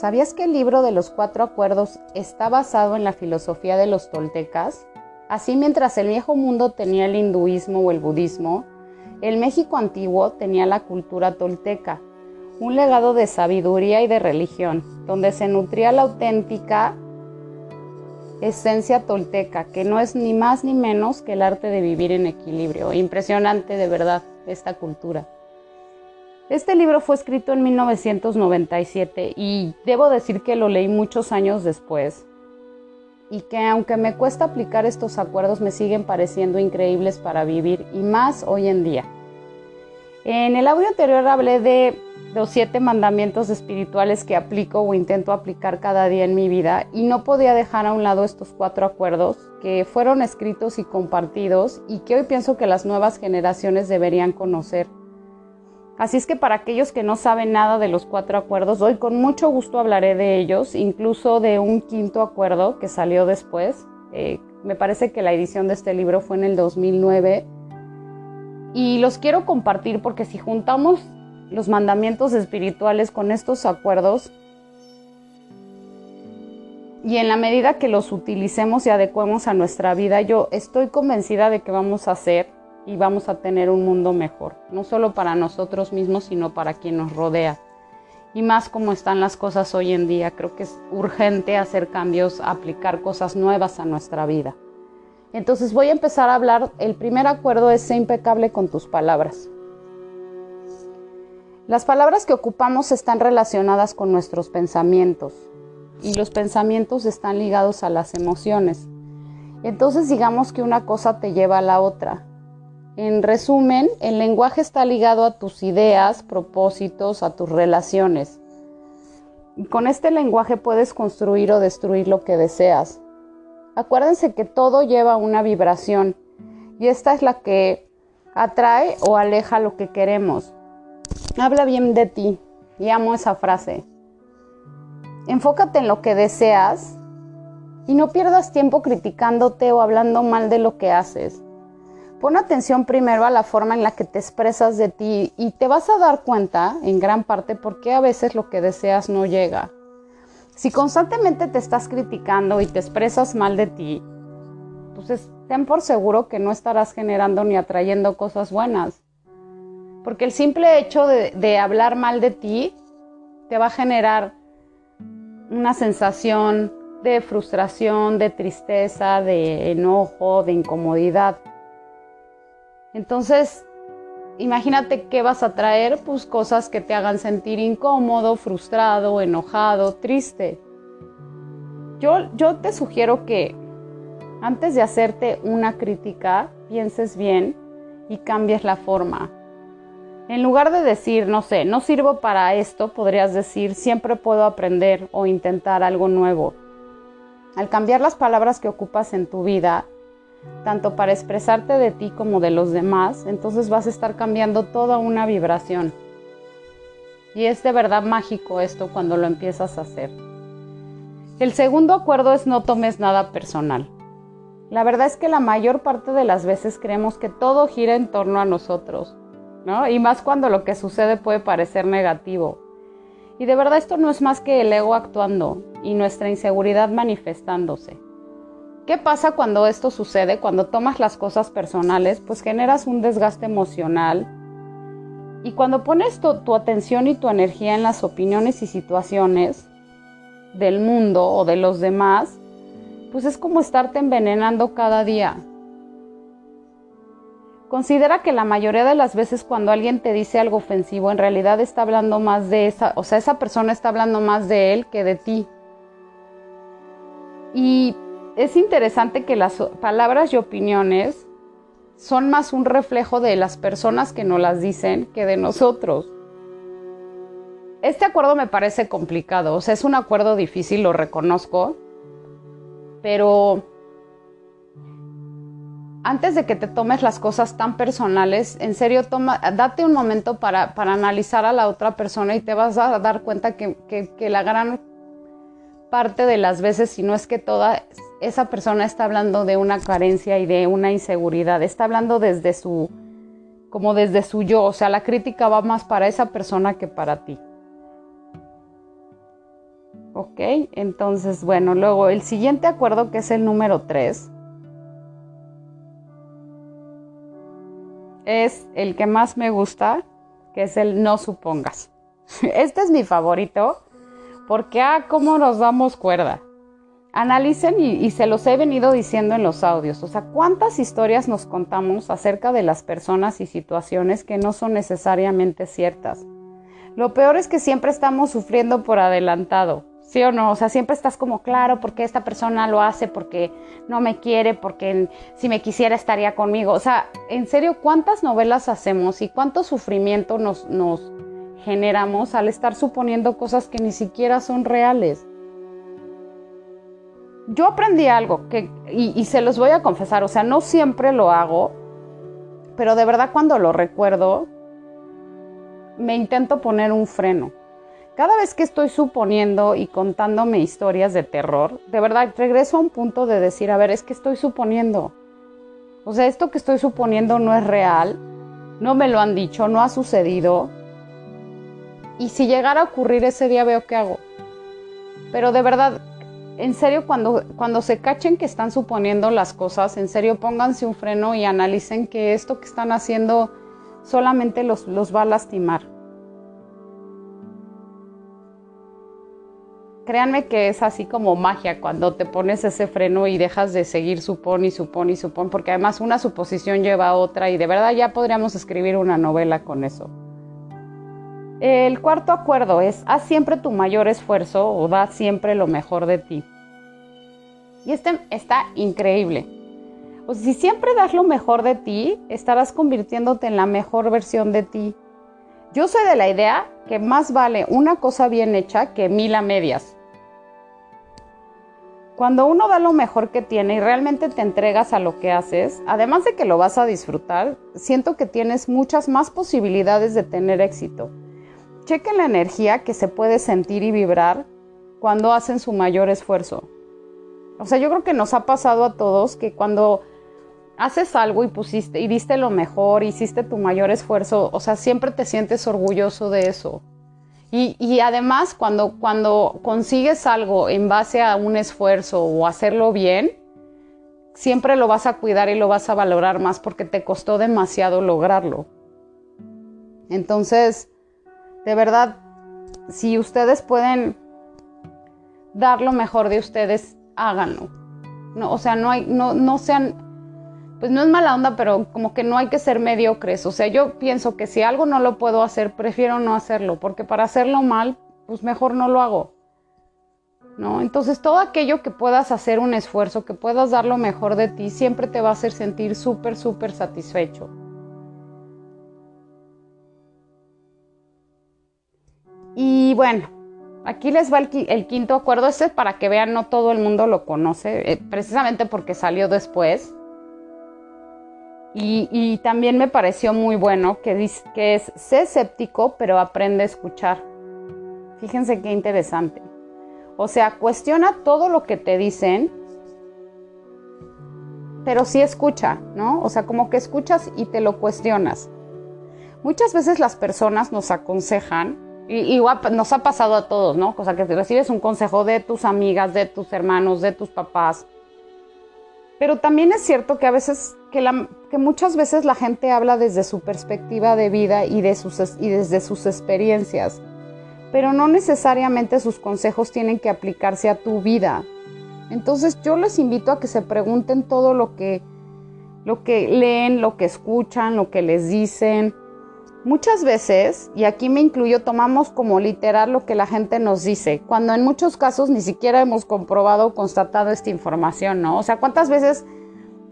¿Sabías que el libro de los cuatro acuerdos está basado en la filosofía de los toltecas? Así mientras el viejo mundo tenía el hinduismo o el budismo, el México antiguo tenía la cultura tolteca, un legado de sabiduría y de religión, donde se nutría la auténtica esencia tolteca, que no es ni más ni menos que el arte de vivir en equilibrio. Impresionante de verdad esta cultura. Este libro fue escrito en 1997 y debo decir que lo leí muchos años después y que aunque me cuesta aplicar estos acuerdos me siguen pareciendo increíbles para vivir y más hoy en día. En el audio anterior hablé de los siete mandamientos espirituales que aplico o intento aplicar cada día en mi vida y no podía dejar a un lado estos cuatro acuerdos que fueron escritos y compartidos y que hoy pienso que las nuevas generaciones deberían conocer. Así es que para aquellos que no saben nada de los cuatro acuerdos, hoy con mucho gusto hablaré de ellos, incluso de un quinto acuerdo que salió después. Eh, me parece que la edición de este libro fue en el 2009 y los quiero compartir porque si juntamos los mandamientos espirituales con estos acuerdos, y en la medida que los utilicemos y adecuemos a nuestra vida, yo estoy convencida de que vamos a hacer y vamos a tener un mundo mejor, no solo para nosotros mismos, sino para quien nos rodea. Y más como están las cosas hoy en día, creo que es urgente hacer cambios, aplicar cosas nuevas a nuestra vida. Entonces voy a empezar a hablar, el primer acuerdo es ser impecable con tus palabras. Las palabras que ocupamos están relacionadas con nuestros pensamientos y los pensamientos están ligados a las emociones. Entonces digamos que una cosa te lleva a la otra. En resumen, el lenguaje está ligado a tus ideas, propósitos, a tus relaciones. Con este lenguaje puedes construir o destruir lo que deseas. Acuérdense que todo lleva una vibración y esta es la que atrae o aleja lo que queremos. Habla bien de ti y amo esa frase. Enfócate en lo que deseas y no pierdas tiempo criticándote o hablando mal de lo que haces. Pon atención primero a la forma en la que te expresas de ti y te vas a dar cuenta en gran parte por qué a veces lo que deseas no llega. Si constantemente te estás criticando y te expresas mal de ti, pues ten por seguro que no estarás generando ni atrayendo cosas buenas. Porque el simple hecho de, de hablar mal de ti te va a generar una sensación de frustración, de tristeza, de enojo, de incomodidad. Entonces, imagínate qué vas a traer, pues cosas que te hagan sentir incómodo, frustrado, enojado, triste. Yo, yo te sugiero que antes de hacerte una crítica, pienses bien y cambies la forma. En lugar de decir, no sé, no sirvo para esto, podrías decir, siempre puedo aprender o intentar algo nuevo. Al cambiar las palabras que ocupas en tu vida, tanto para expresarte de ti como de los demás, entonces vas a estar cambiando toda una vibración. Y es de verdad mágico esto cuando lo empiezas a hacer. El segundo acuerdo es no tomes nada personal. La verdad es que la mayor parte de las veces creemos que todo gira en torno a nosotros, ¿no? Y más cuando lo que sucede puede parecer negativo. Y de verdad esto no es más que el ego actuando y nuestra inseguridad manifestándose. ¿Qué pasa cuando esto sucede? Cuando tomas las cosas personales, pues generas un desgaste emocional. Y cuando pones tu, atención y tu energía en las opiniones y situaciones del mundo o de los demás, pues es como estarte envenenando cada día. Considera que la mayoría de las veces cuando alguien te dice algo ofensivo, en realidad está hablando más de esa, o sea, esa persona está hablando más de él que de ti. Y es interesante que las palabras y opiniones son más un reflejo de las personas que nos las dicen que de nosotros. Este acuerdo me parece complicado, o sea, es un acuerdo difícil, lo reconozco, pero antes de que te tomes las cosas tan personales, en serio, toma, date un momento para, analizar a la otra persona y te vas a dar cuenta que, que la gran parte de las veces, si no es que toda, esa persona está hablando de una carencia y de una inseguridad, está hablando desde su, como desde su yo, o sea, la crítica va más para esa persona que para ti. ¿Ok? Entonces, bueno, luego el siguiente acuerdo que es el número 3 es el que más me gusta, que es el no supongas. Este es mi favorito porque, ah, cómo nos damos cuerda. Analicen y, se los he venido diciendo en los audios, o sea, cuántas historias nos contamos acerca de las personas y situaciones que no son necesariamente ciertas. Lo peor es que siempre estamos sufriendo por adelantado, ¿sí o no? O sea, siempre estás como, claro, porque esta persona lo hace, porque no me quiere, porque si me quisiera estaría conmigo. O sea, en serio, ¿cuántas novelas hacemos y cuánto sufrimiento nos, nos generamos al estar suponiendo cosas que ni siquiera son reales? Yo aprendí algo que, y, y se los voy a confesar, o sea, no siempre lo hago, pero de verdad cuando lo recuerdo, me intento poner un freno. Cada vez que estoy suponiendo y contándome historias de terror, de verdad regreso a un punto de decir, a ver, es que estoy suponiendo. O sea, esto que estoy suponiendo no es real, no me lo han dicho, no ha sucedido. Y si llegara a ocurrir ese día veo qué hago. Pero de verdad, en serio, cuando, cuando se cachen que están suponiendo las cosas, en serio pónganse un freno y analicen que esto que están haciendo solamente los, los va a lastimar. Créanme que es así como magia cuando te pones ese freno y dejas de seguir supón y supón y supón, porque además una suposición lleva a otra y de verdad ya podríamos escribir una novela con eso. El cuarto acuerdo es, haz siempre tu mayor esfuerzo o da siempre lo mejor de ti. Y este está increíble. O si siempre das lo mejor de ti, estarás convirtiéndote en la mejor versión de ti. Yo soy de la idea que más vale una cosa bien hecha que mil a medias. Cuando uno da lo mejor que tiene y realmente te entregas a lo que haces, además de que lo vas a disfrutar, siento que tienes muchas más posibilidades de tener éxito. Chequen la energía que se puede sentir y vibrar cuando hacen su mayor esfuerzo. O sea, yo creo que nos ha pasado a todos que cuando haces algo y pusiste y diste lo mejor, hiciste tu mayor esfuerzo, o sea, siempre te sientes orgulloso de eso. Y, además, cuando, cuando consigues algo en base a un esfuerzo o hacerlo bien, siempre lo vas a cuidar y lo vas a valorar más porque te costó demasiado lograrlo. Entonces, de verdad, si ustedes pueden dar lo mejor de ustedes, háganlo. No, o sea, no, hay, no, no sean pues no es mala onda, pero como que no hay que ser mediocres. O sea, yo pienso que si algo no lo puedo hacer, prefiero no hacerlo, porque para hacerlo mal, pues mejor no lo hago. ¿No? Entonces todo aquello que puedas hacer un esfuerzo, que puedas dar lo mejor de ti, siempre te va a hacer sentir súper, súper satisfecho. Y bueno, aquí les va el, quinto acuerdo. Este es para que vean, no todo el mundo lo conoce, eh, precisamente porque salió después. Y, también me pareció muy bueno que, que es, sé escéptico, pero aprende a escuchar. Fíjense qué interesante. O sea, cuestiona todo lo que te dicen, pero sí escucha, ¿no? O sea, como que escuchas y te lo cuestionas. Muchas veces las personas nos aconsejan, y, nos ha pasado a todos, ¿no? O sea, que recibes un consejo de tus amigas, de tus hermanos, de tus papás, pero también es cierto que a veces, que, que muchas veces la gente habla desde su perspectiva de vida y, de sus, y desde sus experiencias, pero no necesariamente sus consejos tienen que aplicarse a tu vida. Entonces yo les invito a que se pregunten todo lo que, lo que leen, lo que escuchan, lo que les dicen, Muchas veces, y aquí me incluyo, tomamos como literal lo que la gente nos dice, cuando en muchos casos ni siquiera hemos comprobado o constatado esta información, ¿no? O sea, ¿cuántas veces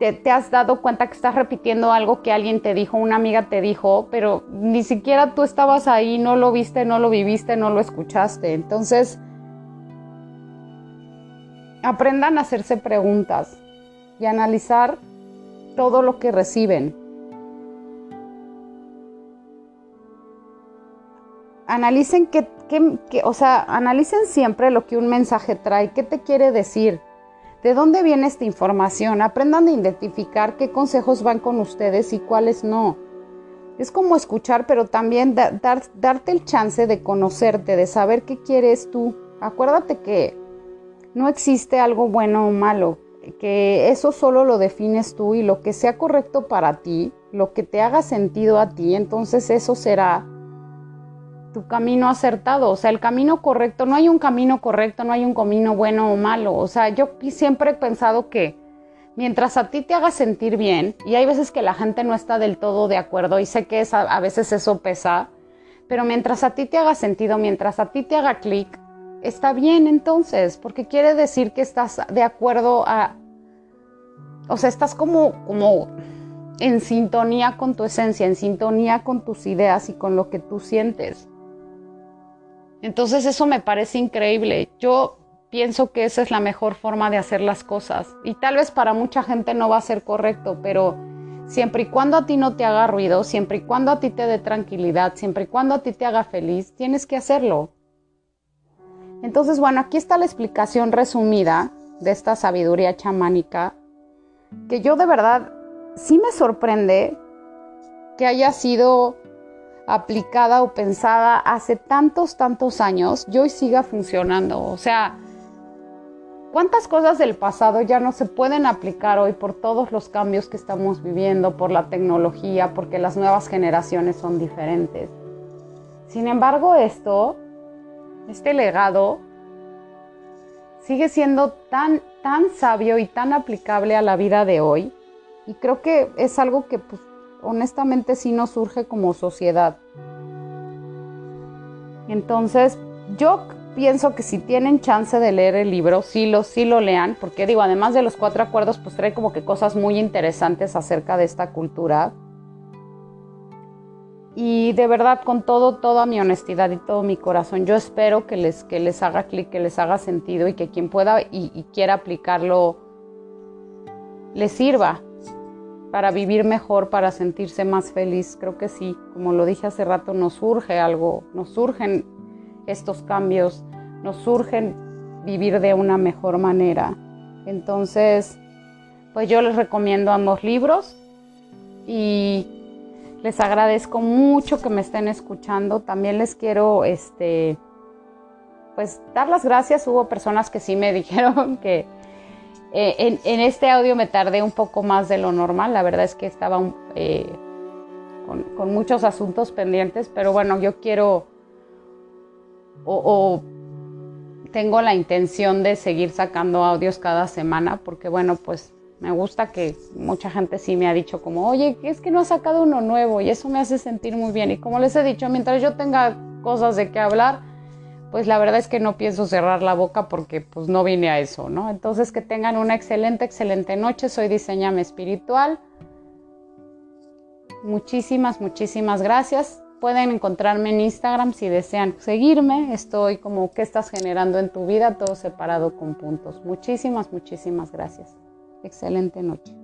te, has dado cuenta que estás repitiendo algo que alguien te dijo, una amiga te dijo, pero ni siquiera tú estabas ahí, no lo viste, no lo viviste, no lo escuchaste? Entonces, aprendan a hacerse preguntas y analizar todo lo que reciben. Analicen qué, o sea, analicen siempre lo que un mensaje trae, qué te quiere decir, de dónde viene esta información, aprendan a identificar qué consejos van con ustedes y cuáles no. Es como escuchar, pero también dar, darte el chance de conocerte, de saber qué quieres tú Acuérdate que no existe algo bueno o malo, que eso solo lo defines tú y lo que sea correcto para ti, lo que te haga sentido a ti, entonces eso será tu camino acertado, o sea, el camino correcto, no hay un camino correcto, no hay un camino bueno o malo, o sea, yo siempre he pensado que mientras a ti te haga sentir bien, y hay veces que la gente no está del todo de acuerdo, y sé que a veces eso pesa, pero mientras a ti te haga sentido, mientras a ti te haga clic, está bien entonces, porque quiere decir que estás de acuerdo a, o sea, estás como, como en sintonía con tu esencia, en sintonía con tus ideas y con lo que tú sientes. Entonces eso me parece increíble. Yo pienso que esa es la mejor forma de hacer las cosas. Y tal vez para mucha gente no va a ser correcto, pero siempre y cuando a ti no te haga ruido, siempre y cuando a ti te dé tranquilidad, siempre y cuando a ti te haga feliz, tienes que hacerlo. Entonces, bueno, aquí está la explicación resumida de esta sabiduría chamánica, que yo de verdad sí me sorprende que haya sido aplicada o pensada hace tantos, tantos años y hoy siga funcionando. O sea, ¿cuántas cosas del pasado ya no se pueden aplicar hoy por todos los cambios que estamos viviendo, por la tecnología, porque las nuevas generaciones son diferentes? Sin embargo, esto, este legado, sigue siendo tan, tan sabio y tan aplicable a la vida de hoy. Y creo que es algo que pues, honestamente sí nos surge como sociedad. Entonces, yo pienso que si tienen chance de leer el libro, sí lo, sí lo lean, porque digo, además de los cuatro acuerdos, pues trae como que cosas muy interesantes acerca de esta cultura. Y de verdad, con todo, toda mi honestidad y todo mi corazón, yo espero que les, que les haga clic, que les haga sentido y que quien pueda y quiera aplicarlo les sirva, para vivir mejor, para sentirse más feliz. Creo que sí, como lo dije hace rato, nos surge algo, nos surgen estos cambios, nos surgen vivir de una mejor manera. Entonces, pues yo les recomiendo ambos libros y les agradezco mucho que me estén escuchando. También les quiero este pues dar las gracias. Hubo personas que sí me dijeron que eh, en, este audio me tardé un poco más de lo normal, la verdad es que estaba eh, con, muchos asuntos pendientes, pero bueno, yo quiero o, tengo la intención de seguir sacando audios cada semana, porque bueno, pues me gusta que mucha gente sí me ha dicho como, oye, es que no ha sacado uno nuevo y eso me hace sentir muy bien. Y como les he dicho, mientras yo tenga cosas de qué hablar, pues la verdad es que no pienso cerrar la boca porque pues no vine a eso, ¿no? Entonces que tengan una excelente, excelente noche. Soy Diseñame Espiritual. Muchísimas, muchísimas gracias. Pueden encontrarme en Instagram si desean seguirme. Estoy como qué estás generando en tu vida, todo separado con puntos. Muchísimas, muchísimas gracias. Excelente noche.